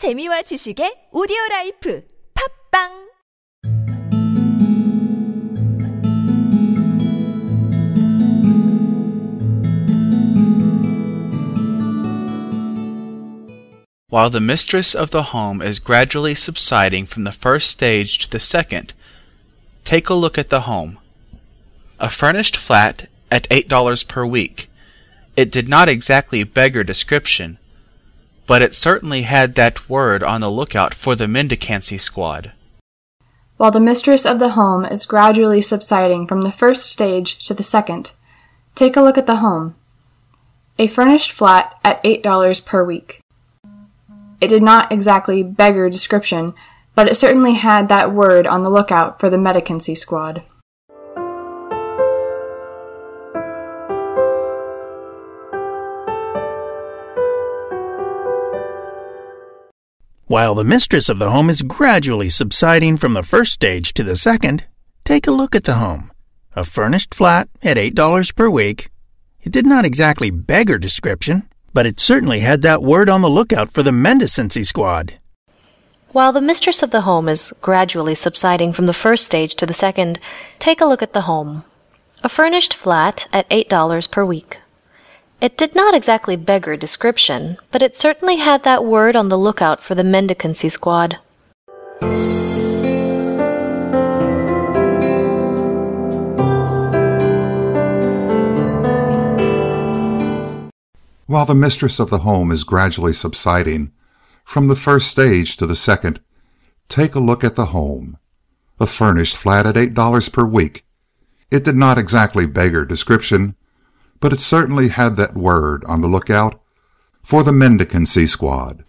재미와 지식의 오디오 라이프 팟빵 While the mistress of the home is gradually subsiding from the first stage to the second, take a look at the home. A furnished flat at $8 per week. It did not exactly beggar description, but it certainly had that word on the lookout for the mendicancy squad. While the mistress of the home is gradually subsiding from the first stage to the second, take a look at the home. A furnished flat at $8 per week. It did not exactly beggar description, but it certainly had that word on the lookout for the mendicancy squad. While the mistress of the home is gradually subsiding from the first stage to the second, take a look at the home. A furnished flat at $8 per week. It did not exactly beggar description, but it certainly had that word on the lookout for the mendicancy squad. While the mistress of the home is gradually subsiding from the first stage to the second, take a look at the home. A furnished flat at $8 per week. It did not exactly beggar description, but it certainly had that word on the lookout for the mendicancy squad. While the mistress of the home is gradually subsiding from the first stage to the second, take a look at the home. A furnished flat at $8 per week. It did not exactly beggar description, but it certainly had that word on the lookout for the mendicancy squad.